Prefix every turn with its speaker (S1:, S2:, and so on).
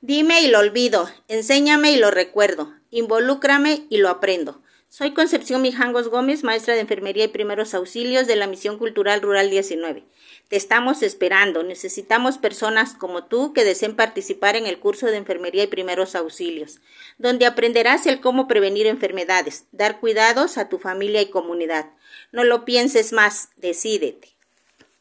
S1: Dime y lo olvido, enséñame y lo recuerdo, involúcrame y lo aprendo. Soy Concepción Mijangos Gómez, maestra de Enfermería y Primeros Auxilios de la Misión Cultural Rural 19. Te estamos esperando. Necesitamos personas como tú que deseen participar en el curso de Enfermería y Primeros Auxilios, donde aprenderás el cómo prevenir enfermedades, dar cuidados a tu familia y comunidad. No lo pienses más, decídete.